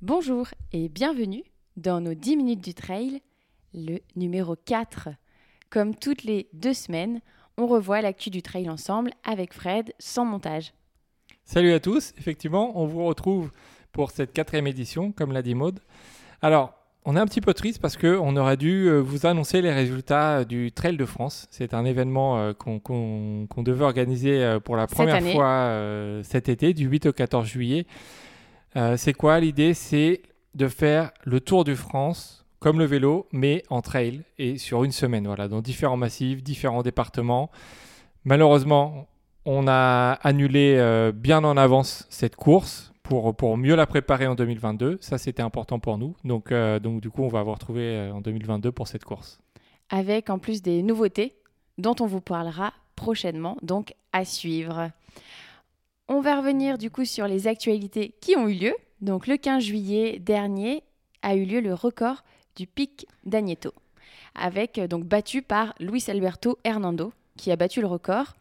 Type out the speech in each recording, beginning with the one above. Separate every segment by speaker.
Speaker 1: Bonjour et bienvenue dans nos 10 minutes du trail, le numéro 4. Comme toutes les deux semaines, on revoit l'actu du trail ensemble avec Fred sans montage.
Speaker 2: Salut à tous, effectivement, on vous retrouve pour cette quatrième édition, comme l'a dit Maude. Alors, on est un petit peu triste parce qu'on aurait dû euh, vous annoncer les résultats du Trail de France. C'est un événement euh, qu'on devait organiser euh, pour la première fois cet été, du 8 au 14 juillet. C'est quoi l'idée? C'est de faire le Tour du France comme le vélo, mais en trail et sur une semaine, voilà, dans différents massifs, différents départements. Malheureusement, on a annulé bien en avance cette course pour, pour mieux la préparer en 2022. Ça, c'était important pour nous. Donc, euh, donc, du coup, on va retrouver euh, en 2022 pour cette course.
Speaker 1: Avec en plus des nouveautés dont on vous parlera prochainement, donc à suivre. On va revenir du coup sur les actualités qui ont eu lieu. Donc le 15 juillet dernier a eu lieu le record du pic d'Agneto, avec euh, donc battu par Luis Alberto Hernando, qui a battu le record.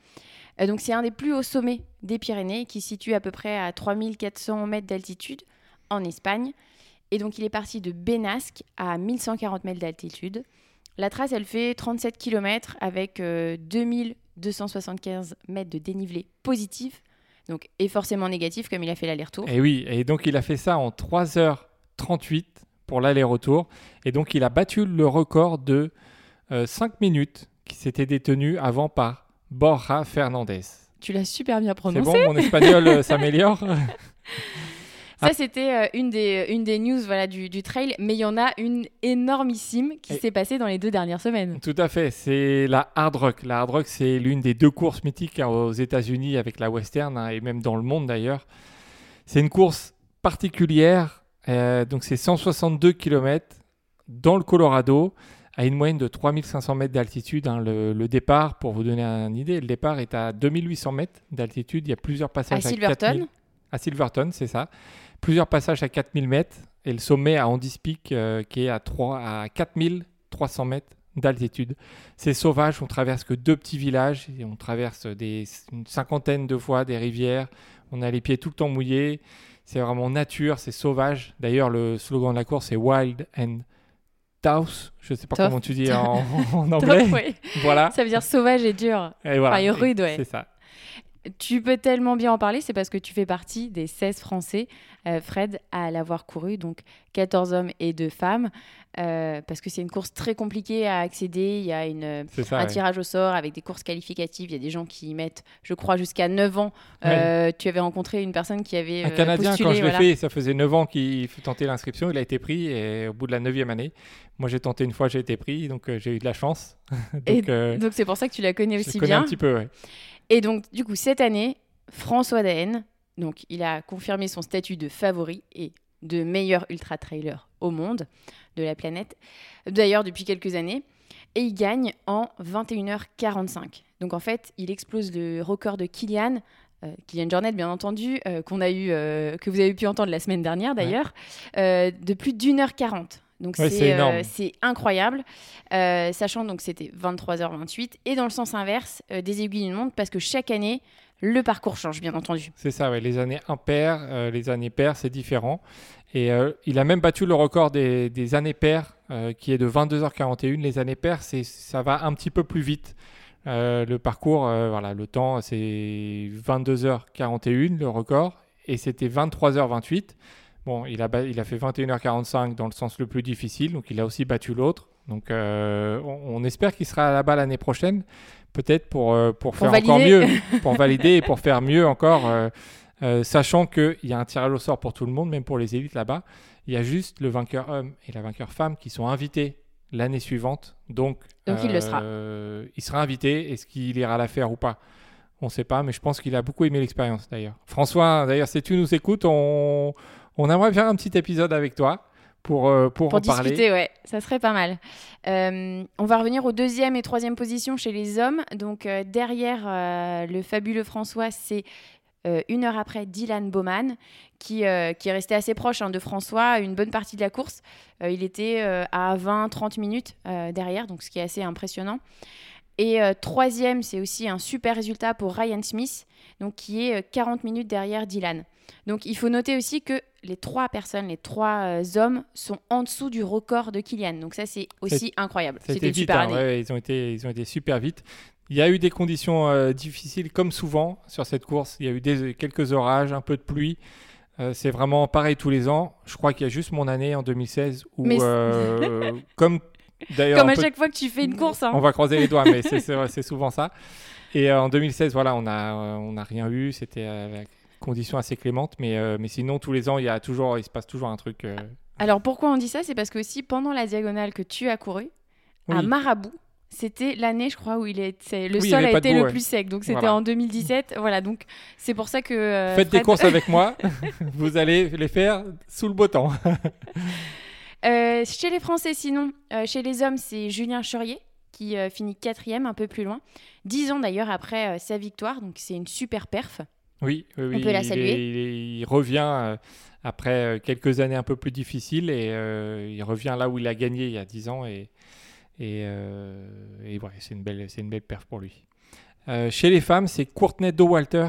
Speaker 1: Euh, donc c'est un des plus hauts sommets des Pyrénées qui se situe à peu près à 3400 mètres d'altitude en Espagne. Et donc il est parti de Benasque à 1140 mètres d'altitude. La trace, elle fait 37 km avec 2275 euh, mètres de dénivelé positif, donc et forcément négatif comme il a fait l'aller-retour.
Speaker 2: Et oui, et donc il a fait ça en 3h38 pour l'aller-retour. Et donc il a battu le record de 5 euh, minutes qui s'était détenu avant par Borja Fernandez.
Speaker 1: Tu l'as super bien prononcé.
Speaker 2: C'est bon, mon espagnol euh, s'améliore.
Speaker 1: Ça, c'était euh, une, des, une des news voilà, du, du trail, mais il y en a une énormissime qui s'est passée dans les deux dernières semaines.
Speaker 2: Tout à fait, c'est la Hard Rock. La Hard Rock, c'est l'une des deux courses mythiques hein, aux États-Unis avec la Western hein, et même dans le monde d'ailleurs. C'est une course particulière, euh, donc c'est 162 km dans le Colorado à une moyenne de 3500 mètres d'altitude. Hein. Le, départ, pour vous donner une idée, le départ est à 2800 mètres d'altitude. Il y a plusieurs passages
Speaker 1: à, Silverton.
Speaker 2: à Silverton, c'est ça. Plusieurs passages à 4000 mètres et le sommet à Andy's Peak euh, qui est à, 3, à 4300 mètres d'altitude. C'est sauvage, on traverse que deux petits villages, et on traverse des, une cinquantaine de fois des rivières, on a les pieds tout le temps mouillés, c'est vraiment nature, c'est sauvage. D'ailleurs, le slogan de la course est Wild and Taos, je ne sais pas comment tu dis en, anglais.
Speaker 1: Voilà. Ça veut dire sauvage et dur.
Speaker 2: Et voilà.
Speaker 1: rude, ouais.
Speaker 2: C'est ça.
Speaker 1: Tu peux tellement bien en parler, c'est parce que tu fais partie des 16 Français, euh, Fred, à l'avoir couru, donc 14 hommes et 2 femmes, euh, parce que c'est une course très compliquée à accéder. Il y a une, un tirage au sort avec des courses qualificatives. Il y a des gens qui y mettent, je crois, jusqu'à 9 ans. Euh, tu avais rencontré une personne qui avait.
Speaker 2: Un Canadien, quand je l'ai fait, ça faisait 9 ans qu'il tentait l'inscription. Il a été pris et au bout de la 9e année, moi j'ai tenté une fois, j'ai été pris, donc j'ai eu de la chance.
Speaker 1: donc c'est pour ça que tu la connais aussi
Speaker 2: je connais
Speaker 1: bien.
Speaker 2: un petit peu, ouais.
Speaker 1: Et donc, du coup, cette année, François Daen, donc il a confirmé son statut de favori et de meilleur ultra-trailer au monde, de la planète, d'ailleurs depuis quelques années, et il gagne en 21h45. Donc en fait, il explose le record de Kylian, euh, Kylian Jornet bien entendu, euh, qu'on a eu, euh, que vous avez pu entendre la semaine dernière d'ailleurs, de plus d'une heure quarante. Donc euh, c'est incroyable, euh, sachant donc c'était 23h28 et dans le sens inverse euh, des aiguilles d'une montre parce que chaque année le parcours change bien entendu.
Speaker 2: C'est ça, ouais. les années impaires, les années paires c'est différent et il a même battu le record des, des années paires qui est de 22h41. Les années paires c'est ça va un petit peu plus vite. le parcours, voilà, le temps c'est 22h41 le record et c'était 23h28. Bon, il a, il a fait 21h45 dans le sens le plus difficile, donc il a aussi battu l'autre. Donc euh, on, espère qu'il sera là-bas l'année prochaine, peut-être pour, euh, pour, faire encore mieux, pour valider et pour faire mieux encore, euh, sachant qu'il y a un tirage au sort pour tout le monde, même pour les élites là-bas. Il y a juste le vainqueur homme et la vainqueur femme qui sont invités l'année suivante. Donc,
Speaker 1: donc il le sera.
Speaker 2: Il sera invité. Est-ce qu'il ira la faire ou pas? On ne sait pas, mais je pense qu'il a beaucoup aimé l'expérience d'ailleurs. François, d'ailleurs, si tu nous écoutes, on on aimerait faire un petit épisode avec toi pour, euh, pour,
Speaker 1: pour
Speaker 2: en
Speaker 1: discuter, ouais, ça serait pas mal. Euh, on va revenir aux deuxième et troisième positions chez les hommes. Donc euh, derrière le fabuleux François, c'est une heure après Dylan Bowman, qui, qui est resté assez proche hein, de François une bonne partie de la course. il était à 20-30 minutes derrière, donc ce qui est assez impressionnant. Et euh, troisième, c'est aussi un super résultat pour Ryan Smith, donc qui est euh, 40 minutes derrière Dylan. Donc il faut noter aussi que les trois personnes, les trois euh, hommes sont en dessous du record de Kylian. Donc ça c'est aussi incroyable.
Speaker 2: A
Speaker 1: C'était super
Speaker 2: hein, ouais, ils, ont été, ils ont été super vite. Il y a eu des conditions euh, difficiles, comme souvent sur cette course. Il y a eu des, quelques orages, un peu de pluie. Euh, c'est vraiment pareil tous les ans. Je crois qu'il y a juste mon année en 2016 où, comme d'ailleurs,
Speaker 1: Comme à
Speaker 2: peut-
Speaker 1: chaque fois que tu fais une course. hein.
Speaker 2: on va croiser les doigts, mais c'est- souvent ça. Et en 2016, voilà, on a, on n'a rien eu. C'était euh, conditions assez clémentes, mais, euh, mais sinon tous les ans, il y a toujours, il se passe toujours un truc. euh,
Speaker 1: Alors pourquoi on dit ça? C'est parce que aussi pendant la diagonale que tu as couru, à. Marabout, c'était l'année, je crois, où il est, le
Speaker 2: Oui,
Speaker 1: sol a été le
Speaker 2: ouais.
Speaker 1: plus sec. Donc c'était
Speaker 2: Voilà.
Speaker 1: en 2017. Voilà, donc c'est pour ça que. euh,
Speaker 2: Faites des courses avec moi, vous allez les faire sous le beau temps.
Speaker 1: Euh, chez les Français, sinon, euh, chez les hommes, c'est Julien Chaurier qui finit quatrième, un peu plus loin. Dix ans d'ailleurs après sa victoire, donc c'est une super perf.
Speaker 2: Oui, oui, oui,
Speaker 1: peut la
Speaker 2: il,
Speaker 1: saluer.
Speaker 2: est- il est- il revient euh, après euh, quelques années un peu plus difficiles et euh, il revient là où il a gagné il y a 10 ans et, et, euh, et ouais, c'est une belle, c'est une belle perf pour lui. Chez les femmes, c'est Courtney Walter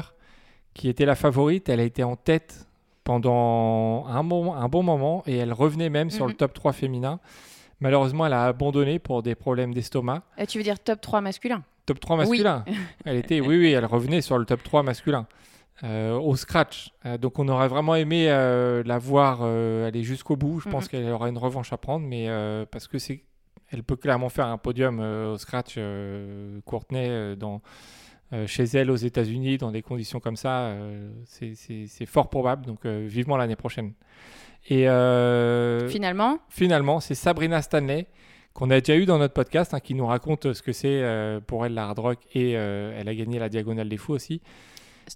Speaker 2: qui était la favorite. Elle a été en tête pendant un, moment, un bon moment et elle revenait même sur
Speaker 1: Mhm.
Speaker 2: le top 3 féminin. Malheureusement, elle a abandonné pour des problèmes d'estomac.
Speaker 1: Tu veux dire top 3 masculin?
Speaker 2: Top 3 masculin. Elle était, oui, oui, elle revenait sur le top 3 masculin. Euh, au scratch. Euh, donc on aurait vraiment aimé euh, la voir aller jusqu'au bout. Je pense
Speaker 1: Mhm.
Speaker 2: qu'elle aura une revanche à prendre, mais parce que c'est, elle peut clairement faire un podium au scratch. Courtenay dans chez elle aux États-Unis dans des conditions comme ça, c'est, fort probable. Donc vivement l'année prochaine. Et
Speaker 1: Finalement,
Speaker 2: finalement, c'est Sabrina Stanley qu'on a déjà eu dans notre podcast, hein, qui nous raconte ce que c'est euh, pour elle la hard rock et euh, elle a gagné la diagonale des fous aussi.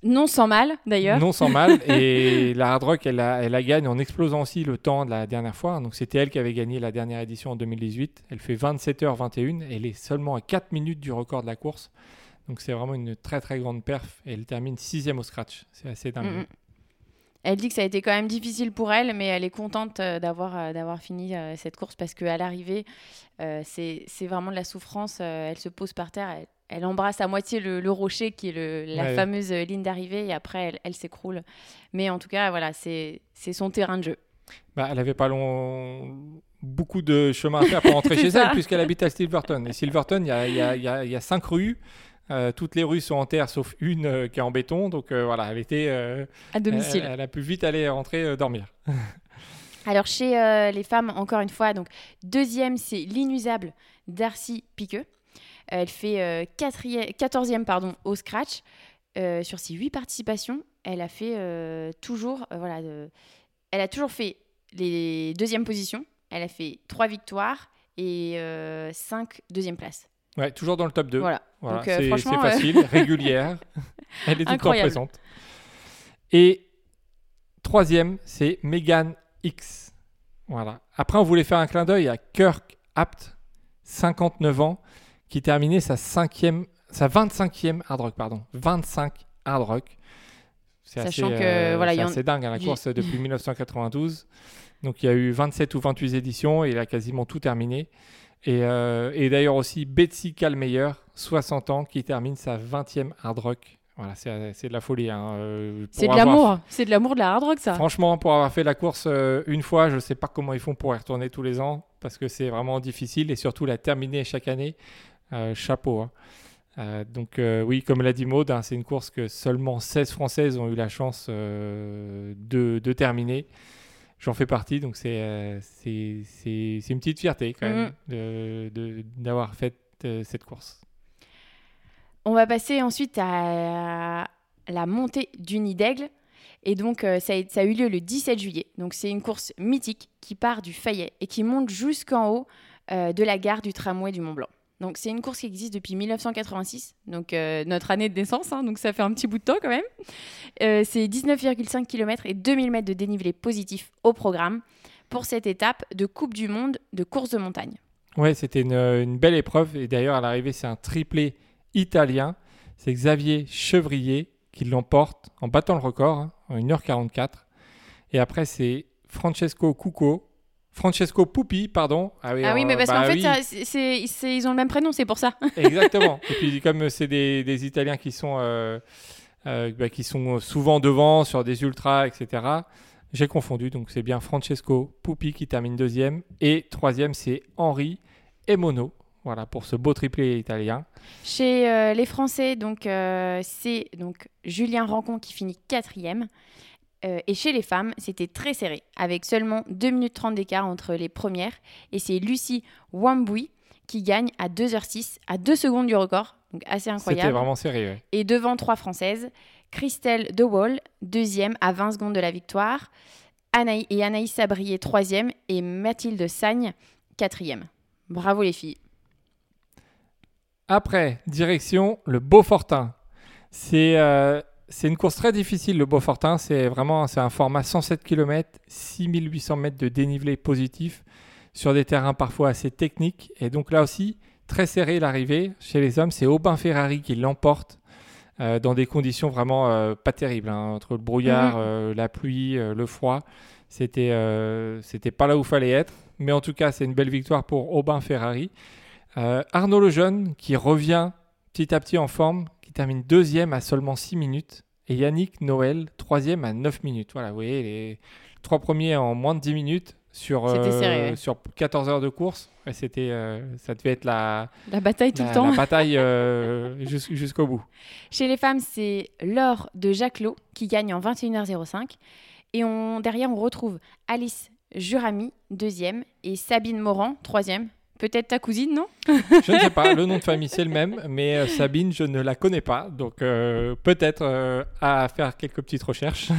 Speaker 1: Non sans mal d'ailleurs.
Speaker 2: Non sans mal. Et la hard rock, elle la, elle la gagne en explosant aussi le temps de la dernière fois. Donc c'était elle qui avait gagné la dernière édition en 2018. Elle fait 27h21. Elle est seulement à 4 minutes du record de la course. Donc c'est vraiment une très très grande perf. Et elle termine sixième au scratch. C'est assez dingue.
Speaker 1: Mm, mm. Elle dit que ça a été quand même difficile pour elle, mais elle est contente euh, d'avoir euh, d'avoir fini euh, cette course parce qu'à l'arrivée, euh, c'est c'est vraiment de la souffrance. elle se pose par terre, elle, elle embrasse à moitié le, le rocher qui est le- la
Speaker 2: Ouais.
Speaker 1: fameuse ligne d'arrivée et après elle, elle s'écroule. Mais en tout cas, voilà, c'est son terrain de jeu.
Speaker 2: Bah, elle avait pas long... beaucoup de chemin à faire pour rentrer chez
Speaker 1: ça.
Speaker 2: elle, puisqu'elle habite à Silverton. Et Silverton, il y y y y a cinq rues. Euh, toutes les rues sont en terre, sauf une euh, qui est en béton. Donc euh, voilà, elle était.
Speaker 1: À domicile.
Speaker 2: Elle, elle a pu vite aller rentrer dormir.
Speaker 1: Alors chez les femmes, encore une fois, donc deuxième, c'est l'inusable Darcy Piqueux. Elle fait euh, quatrième- 14e pardon, au scratch. Euh, sur ses huit participations, elle a fait euh, toujours, euh, voilà, elle a toujours fait les deuxièmes positions. Elle a fait trois victoires et euh, cinq deuxièmes places.
Speaker 2: Ouais, toujours dans le top 2.
Speaker 1: Voilà.
Speaker 2: Voilà,
Speaker 1: euh,
Speaker 2: c'est c'est
Speaker 1: euh,
Speaker 2: facile, régulière. Elle est tout le temps présente. Et troisième, c'est Megan X. Voilà. Après, on voulait faire un clin d'œil à Kirk Apt, 59 ans, qui terminait sa cinquième, sa 25e hard rock, pardon, 25 hard rock. C'est assez,
Speaker 1: que,
Speaker 2: euh,
Speaker 1: voilà, en-
Speaker 2: assez dingue, hein, la course depuis 1992. Donc il y a eu 27 ou 28 éditions et il a quasiment tout terminé. Et, euh, et d'ailleurs aussi Betsy Kalmeyer, 60 ans, qui termine sa 20e hard rock. Voilà, c'est c'est de la folie. hein, euh,
Speaker 1: C'est de
Speaker 2: avoir-
Speaker 1: l'amour. C'est de l'amour de la hard rock, ça.
Speaker 2: Franchement, pour avoir fait la course euh, une fois, je ne sais pas comment ils font pour y retourner tous les ans, parce que c'est vraiment difficile, et surtout la terminer chaque année, chapeau. hein. Euh, donc euh, oui, comme l'a dit Maud, hein, c'est une course que seulement 16 Françaises ont eu la chance euh, de, de terminer. J'en fais partie, donc c'est euh, une petite fierté quand même de- de- d'avoir fait euh, cette course.
Speaker 1: On va passer ensuite à la montée du nid d'aigle. Et donc, euh, ça, a, ça a eu lieu le 17 juillet. Donc, c'est une course mythique qui part du Fayet et qui monte jusqu'en haut euh, de la gare du tramway du Mont Blanc. Donc, c'est une course qui existe depuis 1986, donc euh, notre année de naissance. hein, donc, ça fait un petit bout de temps quand même. Euh, c'est 19,5 km et 2000 mètres de dénivelé positif au programme pour cette étape de Coupe du Monde de course de montagne.
Speaker 2: Ouais, c'était une, une belle épreuve. Et d'ailleurs, à l'arrivée, c'est un triplé italien. C'est Xavier Chevrier qui l'emporte en battant le record, hein, en 1h44. Et après, c'est Francesco Cucco, Francesco Pupi, pardon.
Speaker 1: Ah oui, ah oui mais parce qu'en fait, ils ont le même prénom, c'est pour ça.
Speaker 2: Exactement. Et puis, comme c'est des, Italiens qui sont, euh, euh, bah, qui sont souvent devant sur des ultras, etc., j'ai confondu. Donc, c'est bien Francesco Pupi qui termine deuxième. Et troisième, c'est Henri Emono. Voilà, pour ce beau triplé italien.
Speaker 1: Chez euh, les Français, donc, c'est donc Julien Rancon qui finit quatrième. Euh, et chez les femmes, c'était très serré, avec seulement 2 minutes 30 d'écart entre les premières. Et c'est Lucie Wamboui qui gagne à 2h06, à 2 secondes du record. Donc assez incroyable.
Speaker 2: C'était vraiment serré,
Speaker 1: Et devant trois Françaises, Christelle De Wall, deuxième à 20 secondes de la victoire. Anaï et Anaïs Sabrier, troisième. Et Mathilde Sagne, quatrième. Bravo les filles.
Speaker 2: Après, direction le Beaufortin. C'est euh, c'est une course très difficile, le Beaufortin. C'est vraiment c'est un format 107 km, 6800 mètres de dénivelé positif sur des terrains parfois assez techniques. Et donc là aussi, très serré l'arrivée. Chez les hommes, c'est Aubin Ferrari qui l'emporte euh, dans des conditions vraiment euh, pas terribles. Hein. entre le brouillard, mhm. euh, la pluie, le froid. C'était, c'était pas là où fallait être. Mais en tout cas, c'est une belle victoire pour Aubin Ferrari. Arnaud Lejeune qui revient petit à petit en forme, termine deuxième à seulement 6 minutes. Et Yannick Noël, troisième à 9 minutes. Voilà, vous voyez, les trois premiers en moins de 10 minutes sur,
Speaker 1: euh,
Speaker 2: sur 14 heures de course. Et c'était, euh, ça devait être la,
Speaker 1: la bataille tout le temps.
Speaker 2: La bataille euh, jusqu'au bout.
Speaker 1: Chez les femmes, c'est Laure de Jacquelot qui gagne en 21h05. Et on, derrière, on retrouve Alice Jurami, deuxième, et Sabine Morand, troisième, Peut-être ta cousine, non
Speaker 2: Je ne sais pas, le nom de famille c'est le même, mais euh, Sabine, je ne la connais pas, donc euh, peut-être euh, à faire quelques petites recherches.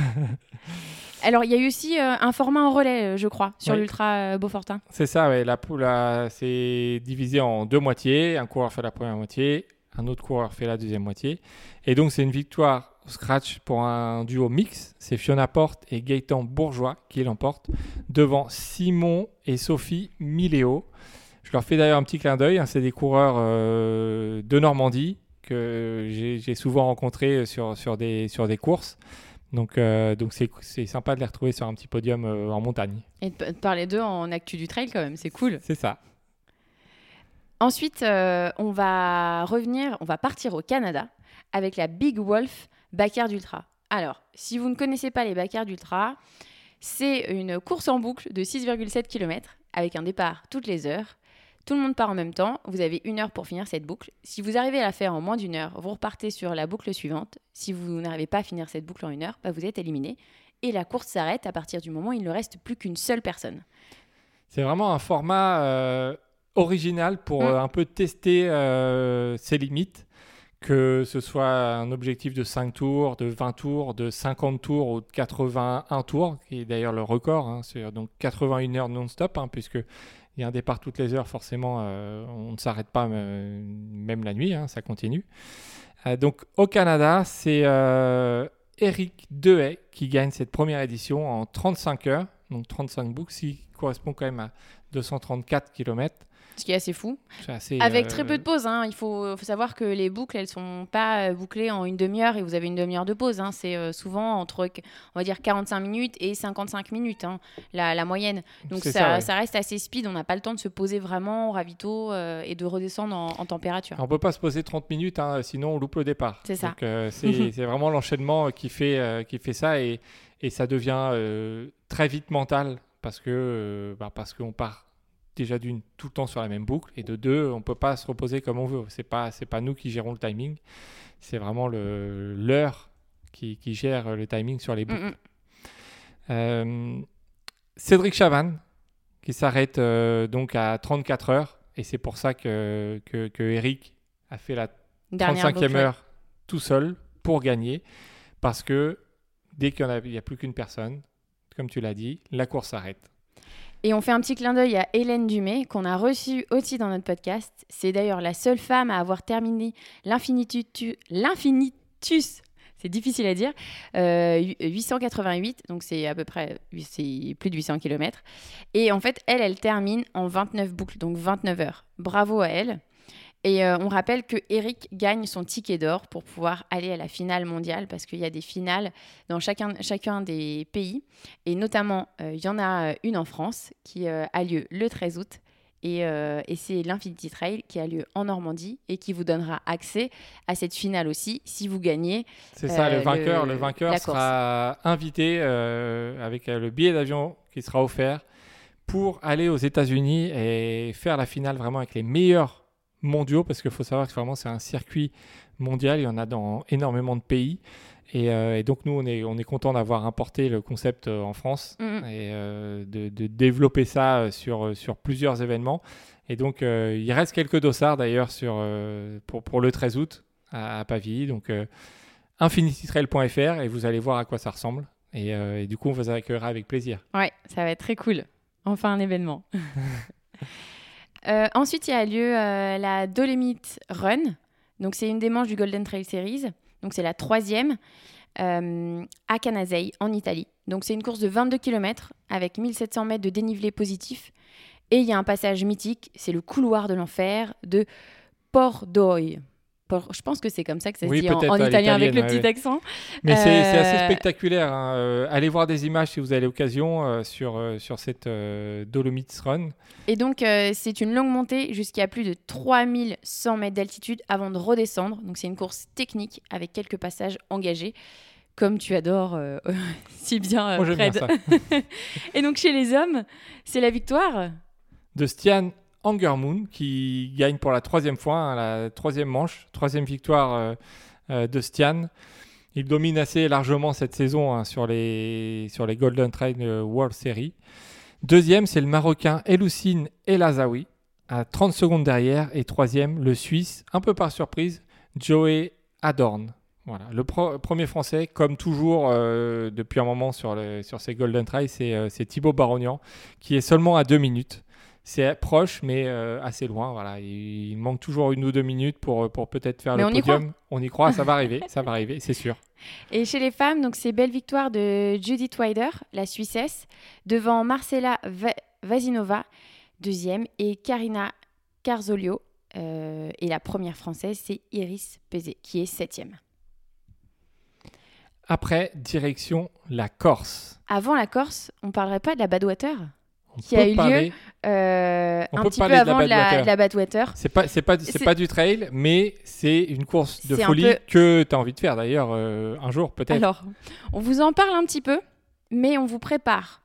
Speaker 1: Alors, il y a eu aussi un format en relais, je crois, sur l'Ultra Beaufortin.
Speaker 2: C'est ça. La poule, c'est divisé en deux moitiés. Un coureur fait la première moitié, un autre coureur fait la deuxième moitié. Et donc, c'est une victoire au scratch pour un duo mix. C'est Fiona Porte et Gaëtan Bourgeois qui l'emportent devant Simon et Sophie Miléo. Je leur fais d'ailleurs un petit clin d'œil. Hein. c'est des coureurs euh, de Normandie que j'ai souvent rencontrés sur, sur, des, sur des courses. Donc, euh, donc c'est sympa de les retrouver sur un petit podium euh, en montagne.
Speaker 1: Et de parler d'eux en actu du trail quand même, c'est cool.
Speaker 2: C'est ça.
Speaker 1: Ensuite, on va revenir, on va partir au Canada avec la Big Wolf Backyard Ultra. Alors, si vous ne connaissez pas les Backyard Ultra, c'est une course en boucle de 6,7 km avec un départ toutes les heures tout le monde part en même temps. Vous avez une heure pour finir cette boucle. Si vous arrivez à la faire en moins d'une heure, vous repartez sur la boucle suivante. Si vous n'arrivez pas à finir cette boucle en une heure, bah, vous êtes éliminé. Et la course s'arrête à partir du moment où il ne reste plus qu'une seule personne.
Speaker 2: C'est vraiment un format euh, original pour mm. euh, un peu tester euh, ses limites. Que ce soit un objectif de 5 tours, de 20 tours, de 50 tours ou de 81 tours, qui est d'ailleurs le record. Hein, c'est donc 81 heures non-stop, hein, puisque il y a un départ toutes les heures, forcément, euh, on ne s'arrête pas euh, même la nuit, hein, ça continue. Euh, donc au Canada, c'est Eric Dehaye qui gagne cette première édition en 35 heures, donc 35 boucles, qui correspond quand même à 234 km
Speaker 1: ce qui est assez fou. Avec très peu de euh, pauses. Hein. Il faut, savoir que les boucles, elles sont pas euh, bouclées en une demi-heure et vous avez une demi-heure de pause. Hein. C'est euh, souvent entre, on va dire, 45 minutes et 55 minutes, hein, la, moyenne. Donc ça, reste assez speed. On n'a pas le temps de se poser vraiment au ravito et de redescendre en, température.
Speaker 2: On peut pas se poser 30 minutes, sinon on loupe le départ.
Speaker 1: C'est ça.
Speaker 2: c'est vraiment l'enchaînement qui fait, qui fait ça et, et ça devient très vite mental parce que bah, parce qu'on part déjà d'une tout le temps sur la même boucle. Et de deux on peut pas se reposer comme on veut. C'est pas c'est pas nous qui gérons le timing. C'est vraiment le l'heure qui, qui, gère le timing sur les boucles. Euh, Cédric Chavannes qui s'arrête euh, donc à 34 heures. Et c'est pour ça que, que, que, Eric a fait la 35e heure tout seul pour gagner. Parce que dès qu'il n'y a, a plus qu'une personne comme tu l'as dit la course s'arrête
Speaker 1: et on fait un petit clin d'œil à Hélène Dumay, qu'on a reçue aussi dans notre podcast. C'est d'ailleurs la seule femme à avoir terminé l'infinitus, c'est difficile à dire, 888, euh, donc c'est à peu près plus de 800 km. Et en fait, elle, elle termine en 29 boucles, donc 29 heures. Bravo à elle. Et euh, on rappelle que Eric gagne son ticket d'or pour pouvoir aller à la finale mondiale parce qu'il y a des finales dans chacun, chacun des pays. Et notamment, euh, il y en a euh, une en France qui euh, a lieu le 13 août. Et, et c'est l'Infinity Trail qui a lieu en Normandie et qui vous donnera accès à cette finale aussi si vous gagnez.
Speaker 2: C'est ça, le vainqueur,
Speaker 1: le-
Speaker 2: le, vainqueur sera invité avec le billet d'avion qui sera offert pour aller aux États-Unis et faire la finale vraiment avec les meilleurs mondiaux parce qu'il faut savoir que vraiment c'est un circuit mondial, il y en a dans énormément de pays. Et, euh, et donc nous, on est, on est content d'avoir importé le concept euh, en France
Speaker 1: Mhm.
Speaker 2: et euh, de, de développer ça sur, sur plusieurs événements. Et donc, il reste quelques dossards d'ailleurs sur, pour, pour le 13 août à, à Pavilly. Donc, infinitytrail.fr et vous allez voir à quoi ça ressemble. Et, et du coup, on vous accueillera avec plaisir.
Speaker 1: Ouais, ça va être très cool. Enfin, un événement. Euh, ensuite, il y a lieu euh, la Dolomite Run. Donc, c'est une des manches du Golden Trail Series. Donc, c'est la troisième euh, à Canazei, en Italie. Donc, c'est une course de 22 km avec 1700 mètres de dénivelé positif. Et il y a un passage mythique, c'est le couloir de l'enfer de Port d'Oie. Je pense que c'est comme ça que ça se
Speaker 2: Oui,
Speaker 1: dit en, italien avec le petit
Speaker 2: ouais,
Speaker 1: accent.
Speaker 2: Mais c'est c'est
Speaker 1: Euh,
Speaker 2: assez spectaculaire. hein. Euh, allez voir des images si vous avez l'occasion euh, sur, euh, sur cette Dolomites Run.
Speaker 1: Et donc, c'est une longue montée jusqu'à plus de 3100 mètres d'altitude avant de redescendre. Donc, c'est une course technique avec quelques passages engagés, comme tu adores euh, si bien, euh,
Speaker 2: Moi, bien ça.
Speaker 1: Et donc, chez les hommes, c'est la victoire?
Speaker 2: de Stian Angermoon qui gagne pour la troisième fois, hein, la troisième manche, troisième victoire euh, euh, de Stian. Il domine assez largement cette saison hein, sur, les, sur les Golden Trail euh, World Series. Deuxième, c'est le Marocain Eloussine Elazaoui, à 30 secondes derrière. Et troisième, le Suisse, un peu par surprise, Joey Adorn. Voilà. Le premier Français, comme toujours depuis un moment sur, sur ces Golden Trail, c'est euh, Thibaut Barognan, qui est seulement à deux minutes. C'est proche, mais euh, assez loin. Voilà. Il, manque toujours une ou deux minutes pour, pour peut-être faire
Speaker 1: Mais
Speaker 2: le
Speaker 1: on y
Speaker 2: podium. on y croit, ça va arriver, ça va arriver, c'est sûr.
Speaker 1: Et chez les femmes, donc c'est belle victoire de Judith Wider, la Suissesse, devant Marcela Va- Vasinova, deuxième, et Karina Carzolio. euh, et la première française, c'est Iris Pézé, qui est septième.
Speaker 2: Après, direction la Corse.
Speaker 1: Avant la Corse, on parlerait pas de la Badwater
Speaker 2: On
Speaker 1: Qui a eu
Speaker 2: parler-
Speaker 1: lieu Euh, un petit peu avant de la,
Speaker 2: Badwater.
Speaker 1: de la Badwater.
Speaker 2: C'est pas, c'est pas, c'est pas du trail, mais c'est une course de folie
Speaker 1: peu-
Speaker 2: que tu as envie de faire d'ailleurs euh, un jour peut-être.
Speaker 1: Alors, on vous en parle un petit peu, mais on vous prépare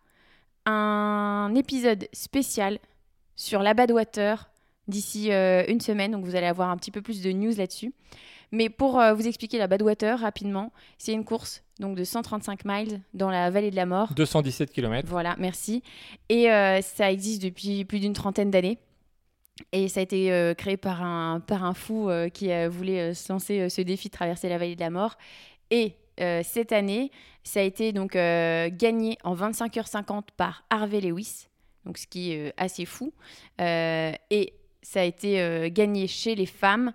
Speaker 1: un épisode spécial sur la Badwater d'ici euh, une semaine. Donc, vous allez avoir un petit peu plus de news là-dessus. Mais pour euh, vous expliquer la Badwater rapidement, c'est une course donc de 135 miles dans la vallée de la mort.
Speaker 2: 217 km.
Speaker 1: Voilà, merci. Et euh, ça existe depuis plus d'une trentaine d'années. Et ça a été euh, créé par un, par un fou qui voulait se lancer ce défi de traverser la vallée de la mort. Et cette année, ça a été donc gagné en 25h50 par Harvey Lewis, donc ce qui est assez fou. Et ça a été gagné chez les femmes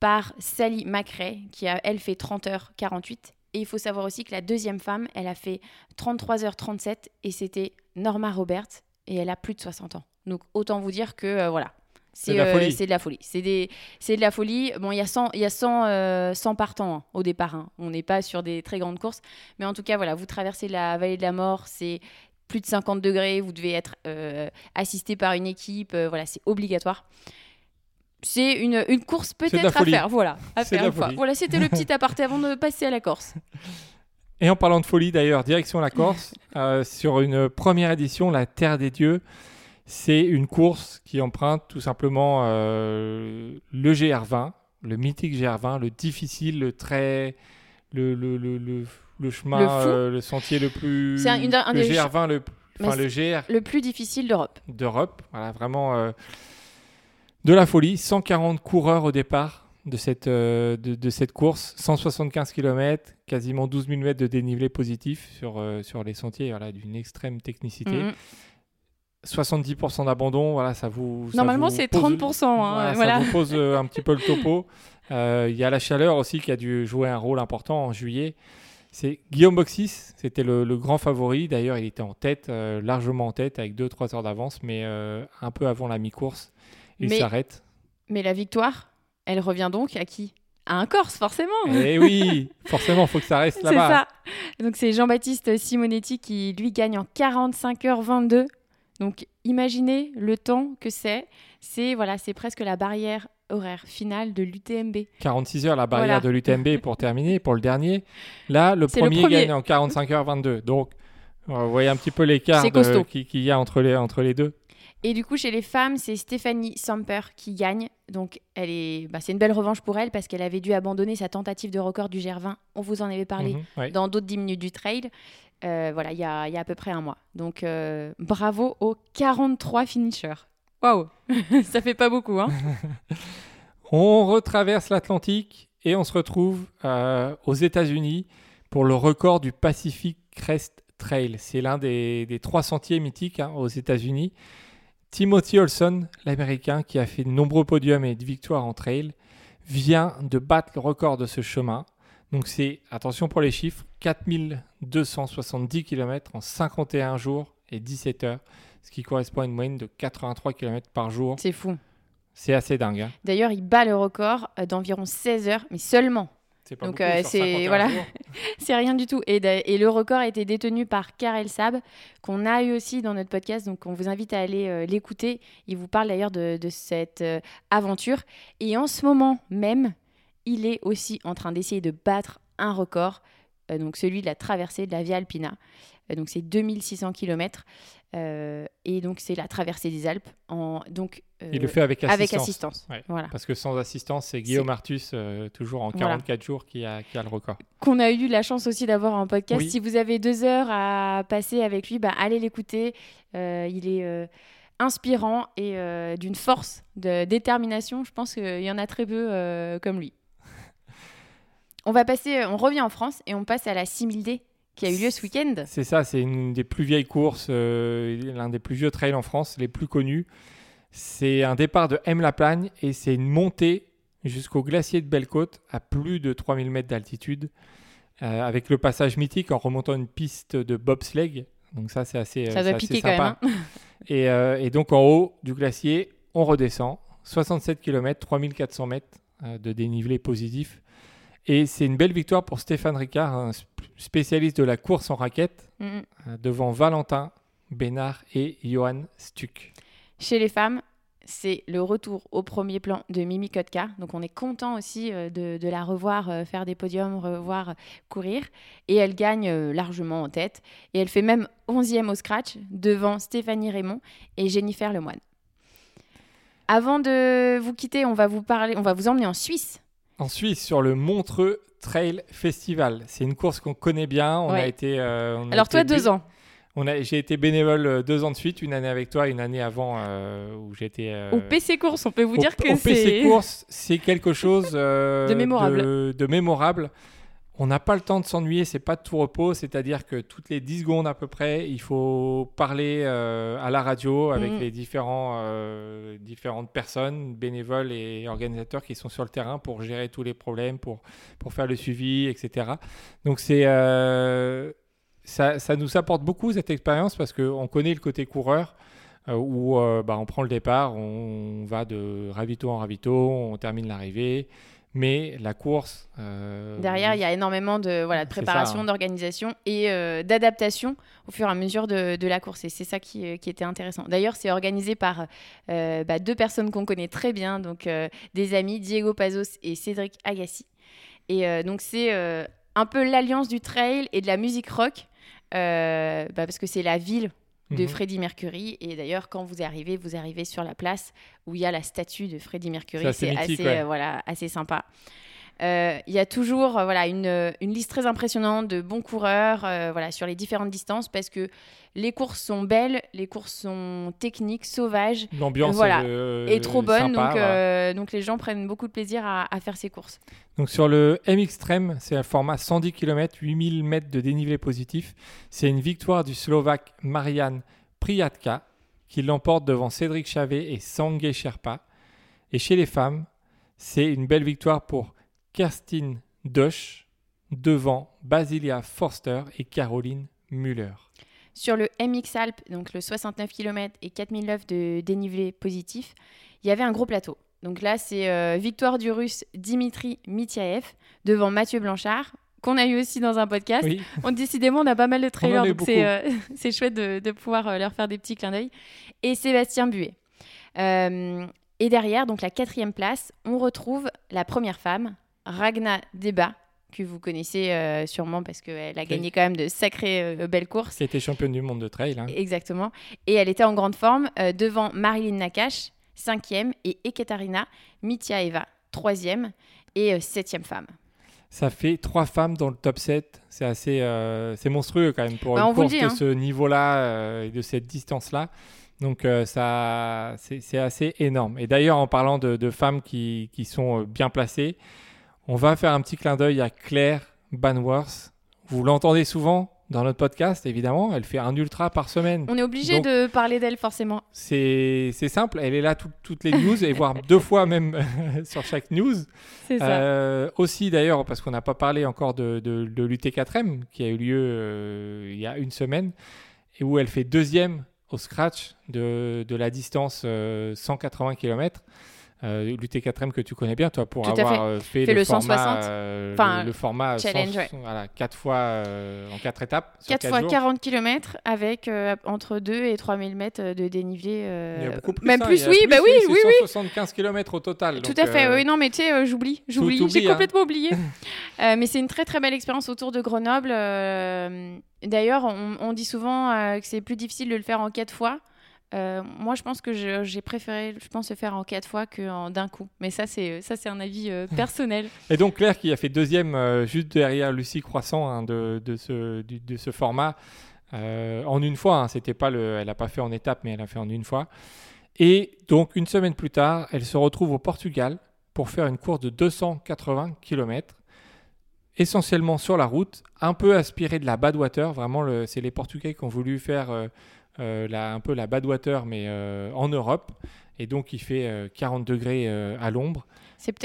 Speaker 1: par Sally McRae, qui a, elle, fait 30h48. Et il faut savoir aussi que la deuxième femme, elle a fait 33h37 et c'était Norma Roberts et elle a plus de 60 ans. Donc autant vous dire que euh, voilà.
Speaker 2: C'est de la folie.
Speaker 1: c'est de la folie. C'est de la folie. Bon, il y a 100, il y a 100, euh, 100 partants hein, au départ. hein. On n'est pas sur des très grandes courses. Mais en tout cas, voilà, vous traversez la vallée de la mort. C'est plus de 50 degrés. Vous devez être euh, assisté par une équipe. euh, voilà, c'est obligatoire. C'est une, une course peut-être à faire. Voilà, à faire une fois. Voilà, c'était le petit aparté avant de passer à la Corse.
Speaker 2: Et en parlant de folie d'ailleurs, direction la Corse, euh, sur une première édition, la Terre des Dieux, c'est une course qui emprunte tout simplement euh, le GR20, le mythique GR20, le difficile, le très, le, le, le, le, le chemin,
Speaker 1: Le
Speaker 2: euh, le sentier le plus,
Speaker 1: C'est un-
Speaker 2: le
Speaker 1: des
Speaker 2: GR20, le, enfin le GR
Speaker 1: Le plus difficile d'Europe.
Speaker 2: d'Europe, voilà vraiment de la folie, 140 coureurs au départ. De cette, euh, de, de cette course, 175 km, quasiment 12 000 mètres de dénivelé positif sur, euh, sur les sentiers, voilà, d'une extrême technicité.
Speaker 1: Mhm.
Speaker 2: 70% d'abandon, voilà, ça vous.
Speaker 1: Normalement, c'est
Speaker 2: pose-
Speaker 1: 30%. hein,
Speaker 2: voilà,
Speaker 1: voilà.
Speaker 2: Ça vous pose euh, un petit peu le topo. Il y a la chaleur aussi qui a dû jouer un rôle important en juillet. C'est Guillaume Boxis, c'était le, le grand favori. D'ailleurs, il était en tête, largement en tête, avec 2-3 heures d'avance, mais un peu avant la mi-course, il
Speaker 1: Mais-
Speaker 2: s'arrête.
Speaker 1: Mais la victoire, elle revient donc à qui? À un Corse, forcément.
Speaker 2: Eh oui, forcément, il faut que ça reste
Speaker 1: C'est
Speaker 2: là-bas.
Speaker 1: ça. Donc c'est Jean-Baptiste Simonetti qui lui gagne en 45h22. Donc imaginez le temps que c'est. C'est voilà, c'est presque la barrière horaire finale de l'UTMB.
Speaker 2: 46 heures la barrière
Speaker 1: Voilà.
Speaker 2: de l'UTMB pour terminer, pour le dernier. Là, le
Speaker 1: C'est le
Speaker 2: premier, gagne en 45h22. Donc, euh, vous voyez un petit peu l'écart
Speaker 1: C'est
Speaker 2: de- qu'il y a entre les, entre les deux.
Speaker 1: Et du coup, chez les femmes, c'est Stéphanie Samper qui gagne. Donc, elle est, bah, c'est une belle revanche pour elle parce qu'elle avait dû abandonner sa tentative de record du GR20. On vous en avait parlé
Speaker 2: Mhm, ouais.
Speaker 1: dans d'autres 10 minutes du trail. Euh, voilà, il y a, y a à peu près un mois. Donc, euh, bravo aux 43 finishers. Waouh Ça fait pas beaucoup, hein
Speaker 2: On retraverse l'Atlantique et on se retrouve euh, aux États-Unis pour le record du Pacific Crest Trail. C'est l'un des, des trois sentiers mythiques hein, aux États-Unis. Timothy Olson, l'Américain qui a fait de nombreux podiums et de victoires en trail, vient de battre le record de ce chemin. Donc c'est, attention pour les chiffres, 4270 km en 51 jours et 17 heures, ce qui correspond à une moyenne de 83 km par jour.
Speaker 1: C'est fou.
Speaker 2: C'est assez dingue. hein.
Speaker 1: D'ailleurs, il bat le record euh, d'environ 16 heures, mais seulement.
Speaker 2: C'est pas
Speaker 1: Donc,
Speaker 2: beaucoup
Speaker 1: euh,
Speaker 2: sur
Speaker 1: c'est-
Speaker 2: 51
Speaker 1: voilà. C'est rien du tout. Et, le record a été détenu par Karel Sab, qu'on a eu aussi dans notre podcast. Donc, on vous invite à aller euh, l'écouter. Il vous parle d'ailleurs de, cette euh, aventure. Et en ce moment même, il est aussi en train d'essayer de battre un record, donc celui de la traversée de la Via Alpina. Euh, donc, c'est 2600 km. et donc, c'est la traversée des Alpes. En, donc, euh,
Speaker 2: Il le fait avec assistance.
Speaker 1: avec assistance.
Speaker 2: Ouais.
Speaker 1: Voilà.
Speaker 2: Parce que sans assistance, c'est Guillaume Artus, euh, toujours en
Speaker 1: Voilà.
Speaker 2: 44 jours, qui a, qui a le record.
Speaker 1: qu'on a eu la chance aussi d'avoir en podcast.
Speaker 2: Oui.
Speaker 1: Si vous avez deux heures à passer avec lui, bah, allez l'écouter. Euh, il est euh, inspirant et euh, d'une force de détermination. Je pense qu'il y en a très peu euh, comme lui. On va passer, on revient en France et on passe à la 6000D qui a eu lieu ce week-end.
Speaker 2: C'est ça, c'est une des plus vieilles courses, euh, l'un des plus vieux trails en France, les plus connus. C'est un départ de M-La-Plagne et c'est une montée jusqu'au glacier de Belle-Côte à plus de 3000 mètres d'altitude, euh, avec le passage mythique en remontant une piste de bobsleigh. Donc ça, c'est assez, euh,
Speaker 1: Ça doit
Speaker 2: assez
Speaker 1: piquer quand
Speaker 2: sympa.
Speaker 1: même. hein.
Speaker 2: Et, euh, et donc en haut du glacier, on redescend. 67 km, 3400 mètres euh, de dénivelé positif. Et c'est une belle victoire pour Stéphane Ricard, un sp- spécialiste de la course en raquette,
Speaker 1: Mm, mm.
Speaker 2: euh, devant Valentin Bénard et Johan Stuck.
Speaker 1: Chez les femmes, c'est le retour au premier plan de Mimi Kotka. Donc on est content aussi euh, de, de la revoir euh, faire des podiums, revoir euh, courir. Et elle gagne largement en tête. Et elle fait même 11e au scratch devant Stéphanie Raymond et Jennifer Lemoine. Avant de vous quitter, on va vous parler, on va vous emmener en Suisse.
Speaker 2: En Suisse, sur le Montreux Trail Festival. C'est une course qu'on connaît bien. On a été. euh, on a
Speaker 1: Alors toi,
Speaker 2: été
Speaker 1: deux ans.
Speaker 2: J'ai été bénévole euh, deux ans de suite, une année avec toi, une année avant euh, où j'étais. euh,
Speaker 1: Au PC Course, on peut vous
Speaker 2: au-
Speaker 1: dire que
Speaker 2: au PC
Speaker 1: c'est...
Speaker 2: course, c'est quelque chose euh,
Speaker 1: De mémorable.
Speaker 2: De, de mémorable. On n'a pas le temps de s'ennuyer, c'est pas de tout repos, c'est-à-dire que toutes les 10 secondes à peu près, il faut parler euh, à la radio avec
Speaker 1: Mhm.
Speaker 2: les différents, euh, différentes personnes, bénévoles et organisateurs qui sont sur le terrain pour gérer tous les problèmes, pour, pour faire le suivi, etc. Donc c'est euh, ça, ça nous apporte beaucoup cette expérience parce qu'on connaît le côté coureur où bah, on prend le départ, on va de ravito en ravito, on termine l'arrivée. Mais la course. euh,
Speaker 1: Derrière, il y a énormément de, voilà, de préparation,
Speaker 2: hein.
Speaker 1: d'organisation et euh, d'adaptation au fur et à mesure de, de la course. Et c'est ça qui, euh, qui était intéressant. D'ailleurs, c'est organisé par euh, bah, deux personnes qu'on connaît très bien, donc des amis, Diego Pazos et Cédric Agassi. Et donc, c'est un peu l'alliance du trail et de la musique rock, bah, parce que c'est la ville de
Speaker 2: Mhm.
Speaker 1: Freddie Mercury. Et d'ailleurs, quand vous arrivez, vous arrivez sur la place où il y a la statue de Freddie Mercury.
Speaker 2: C'est assez
Speaker 1: C'est
Speaker 2: mythique,
Speaker 1: assez,
Speaker 2: ouais.
Speaker 1: euh, voilà, assez sympa. Euh, Il y a toujours euh, voilà, une, euh, une liste très impressionnante de bons coureurs voilà, sur les différentes distances parce que les courses sont belles, les courses sont techniques, sauvages
Speaker 2: L'ambiance
Speaker 1: Voilà. et trop
Speaker 2: sympa,
Speaker 1: donc, donc les gens prennent beaucoup de plaisir à, à faire ces courses.
Speaker 2: Donc sur le M Extreme, c'est un format 110 km, 8000 mètres de dénivelé positif. C'est une victoire du Slovaque Marian Priatka qui l'emporte devant Cédric Chavet et Sangay Sherpa. Et chez les femmes, c'est une belle victoire pour Kerstin Dosch devant Basilia Forster et Caroline Müller.
Speaker 1: Sur le MX Alpes, donc le 69 km et 4009 de dénivelé positif, il y avait un gros plateau. Donc là, c'est euh, victoire du russe Dimitri Mityaev devant Mathieu Blanchard, qu'on a eu aussi dans un podcast.
Speaker 2: Oui.
Speaker 1: On, décidément, on a pas mal de trailers, donc c'est euh, c'est chouette de, de pouvoir euh, leur faire des petits clins d'œil. Et Sébastien Buet. Euh, et derrière, donc la quatrième place, on retrouve la première femme, Ragna Deba, que vous connaissez euh, sûrement parce qu'elle a gagné quand même de sacrées euh, belles courses.
Speaker 2: Qui était championne du monde de trail. hein.
Speaker 1: Exactement. Et elle était en grande forme euh, devant Marilyn Nakache, cinquième, et Ekaterina Mityaeva, troisième, et euh, septième femme.
Speaker 2: Ça fait trois femmes dans le top 7. C'est assez c'est monstrueux quand même pour
Speaker 1: Bah,
Speaker 2: une course
Speaker 1: dit,
Speaker 2: de
Speaker 1: hein.
Speaker 2: ce niveau-là et de cette distance-là. Donc euh, ça, c'est assez énorme. Et d'ailleurs, en parlant de, de femmes qui, qui sont bien placées, on va faire un petit clin d'œil à Claire Banworth. Vous l'entendez souvent dans notre podcast, évidemment. Elle fait un ultra par semaine.
Speaker 1: On est obligé de parler d'elle forcément.
Speaker 2: C'est c'est simple, elle est là tout- toutes les news et voire deux fois même sur chaque news.
Speaker 1: C'est ça.
Speaker 2: Euh, aussi d'ailleurs, parce qu'on n'a pas parlé encore de, de, de l'UT4M qui a eu lieu euh, il y a une semaine et où elle fait deuxième au scratch de, de la distance euh, 180 km. Euh, L'UT4M que tu connais bien, toi, pour
Speaker 1: Tout
Speaker 2: avoir
Speaker 1: fait.
Speaker 2: euh, fait,
Speaker 1: Fait
Speaker 2: le,
Speaker 1: le
Speaker 2: format,
Speaker 1: 160.
Speaker 2: euh,
Speaker 1: Enfin,
Speaker 2: le, format
Speaker 1: challenge,
Speaker 2: 100
Speaker 1: ouais.
Speaker 2: voilà, 4 fois euh, en 4 étapes. sur
Speaker 1: 4
Speaker 2: quatre
Speaker 1: fois
Speaker 2: jours.
Speaker 1: 40 km avec euh, entre 2 et 3000 mètres de dénivelé. euh,
Speaker 2: Il y a beaucoup plus.
Speaker 1: Même
Speaker 2: hein,
Speaker 1: plus, oui, bah oui, oui, oui.
Speaker 2: 175 km au total.
Speaker 1: Tout
Speaker 2: donc,
Speaker 1: à fait,
Speaker 2: euh,
Speaker 1: oui, non, mais tu sais, euh, j'oublie, j'oublie, j'ai
Speaker 2: hein.
Speaker 1: complètement oublié. Euh, mais c'est une très très belle expérience autour de Grenoble. euh, D'ailleurs, on, on dit souvent euh, que c'est plus difficile de le faire en quatre fois. Euh, moi, je pense que j'ai préféré, je pense, le faire en quatre fois que d'un coup. Mais ça, c'est ça, c'est un avis euh, personnel.
Speaker 2: Et donc Claire qui a fait deuxième euh, juste derrière Lucie Croissant hein, de, de, ce, du- de ce format en une fois. hein. C'était pas le, elle n'a pas fait en étape, mais elle a fait en une fois. Et donc une semaine plus tard, elle se retrouve au Portugal pour faire une course de 280 km, essentiellement sur la route, un peu aspirée de la Badwater. Vraiment, c'est les Portugais qui ont voulu faire la- un peu la Badwater, mais euh, en Europe. Et donc il fait euh, 40 degrés euh, à l'ombre.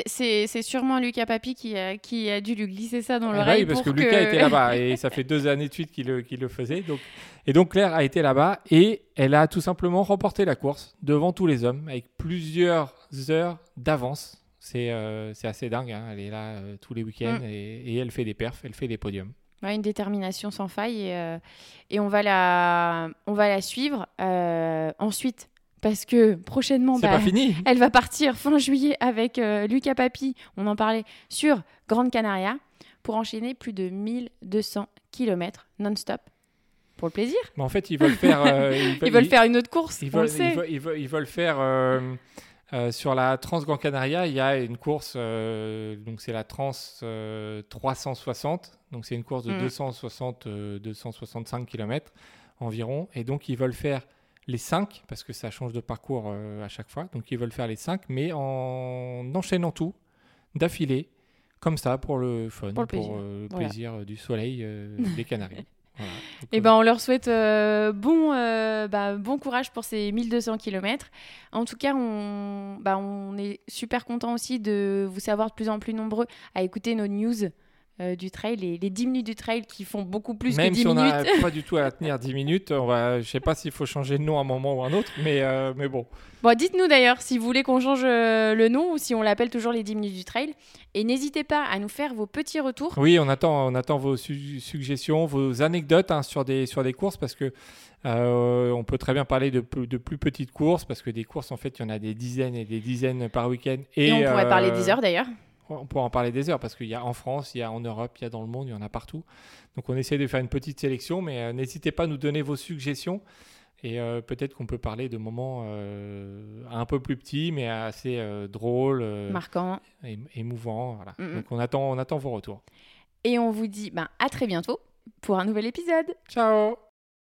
Speaker 1: C'est sûrement Lucas Papi qui a, qui a dû lui glisser ça dans
Speaker 2: bah
Speaker 1: l'oreille
Speaker 2: oui, parce que
Speaker 1: pour
Speaker 2: Lucas était là-bas et ça fait deux années de suite qu'il le, faisait. Donc... Et donc Claire a été là-bas et elle a tout simplement remporté la course devant tous les hommes avec plusieurs heures d'avance. C'est euh, assez dingue, hein. elle est là euh, tous les week-ends
Speaker 1: Mm.
Speaker 2: et, et elle fait des perfs, elle fait des podiums.
Speaker 1: Ouais, une détermination sans faille et, euh, et on, va la, on va la suivre euh, ensuite parce que prochainement, bah,
Speaker 2: fini
Speaker 1: elle va partir fin juillet avec euh, Lucas Papi, on en parlait, sur Grande Canaria pour enchaîner plus de 1200 km non-stop pour le plaisir.
Speaker 2: Mais en fait, ils veulent faire... euh,
Speaker 1: Ils veulent faire une autre course,
Speaker 2: Ils
Speaker 1: on le
Speaker 2: veulent, ils
Speaker 1: sait.
Speaker 2: veulent- ils veulent- ils veulent faire euh, euh, sur la Trans Gran Canaria, il y a une course, euh, donc c'est la Trans euh, 360, donc c'est une course de
Speaker 1: Mhm.
Speaker 2: 260, euh, 265 km environ, et donc ils veulent faire les 5, parce que ça change de parcours euh, à chaque fois, donc ils veulent faire les 5, mais en enchaînant tout, d'affilée, comme ça, pour le fun,
Speaker 1: Pour le plaisir.
Speaker 2: euh, le
Speaker 1: Voilà.
Speaker 2: plaisir euh, du soleil euh, des Canaries. Voilà.
Speaker 1: Et
Speaker 2: euh,
Speaker 1: ben, on leur souhaite euh, bon, euh, bah, bon courage pour ces 1200 km. En tout cas, on, bah, on est super content aussi de vous savoir de plus en plus nombreux à écouter nos news euh, du trail, les, les 10 minutes du trail qui font beaucoup plus
Speaker 2: Même
Speaker 1: que 10
Speaker 2: si on
Speaker 1: minutes.
Speaker 2: n'a pas du tout à tenir 10 minutes, on va, je sais pas s'il faut changer de nom à un moment ou à un autre, mais, euh, mais bon.
Speaker 1: Bon, dites-nous d'ailleurs si vous voulez qu'on change euh, le nom ou si on l'appelle toujours les 10 minutes du trail. Et n'hésitez pas à nous faire vos petits retours.
Speaker 2: Oui, on attend, on attend vos su- suggestions, vos anecdotes hein, sur, des, sur des courses parce que euh, on peut très bien parler de, plus- de plus petites courses parce que des courses, en fait, il y en a des dizaines et des dizaines par week-end.
Speaker 1: Et, on pourrait
Speaker 2: euh,
Speaker 1: parler 10 heures d'ailleurs.
Speaker 2: On pourrait en parler des heures parce qu'il y a en France, il y a en Europe, il y a dans le monde, il y en a partout. Donc on essaie de faire une petite sélection, mais euh, n'hésitez pas à nous donner vos suggestions. Et euh, peut-être qu'on peut parler de moments euh, un peu plus petits, mais assez euh, drôles,
Speaker 1: Marquant.
Speaker 2: é- émouvants. Voilà.
Speaker 1: Mm, mm.
Speaker 2: Donc on attend, on attend vos retours.
Speaker 1: Et on vous dit ben, à très bientôt pour un nouvel épisode.
Speaker 2: Ciao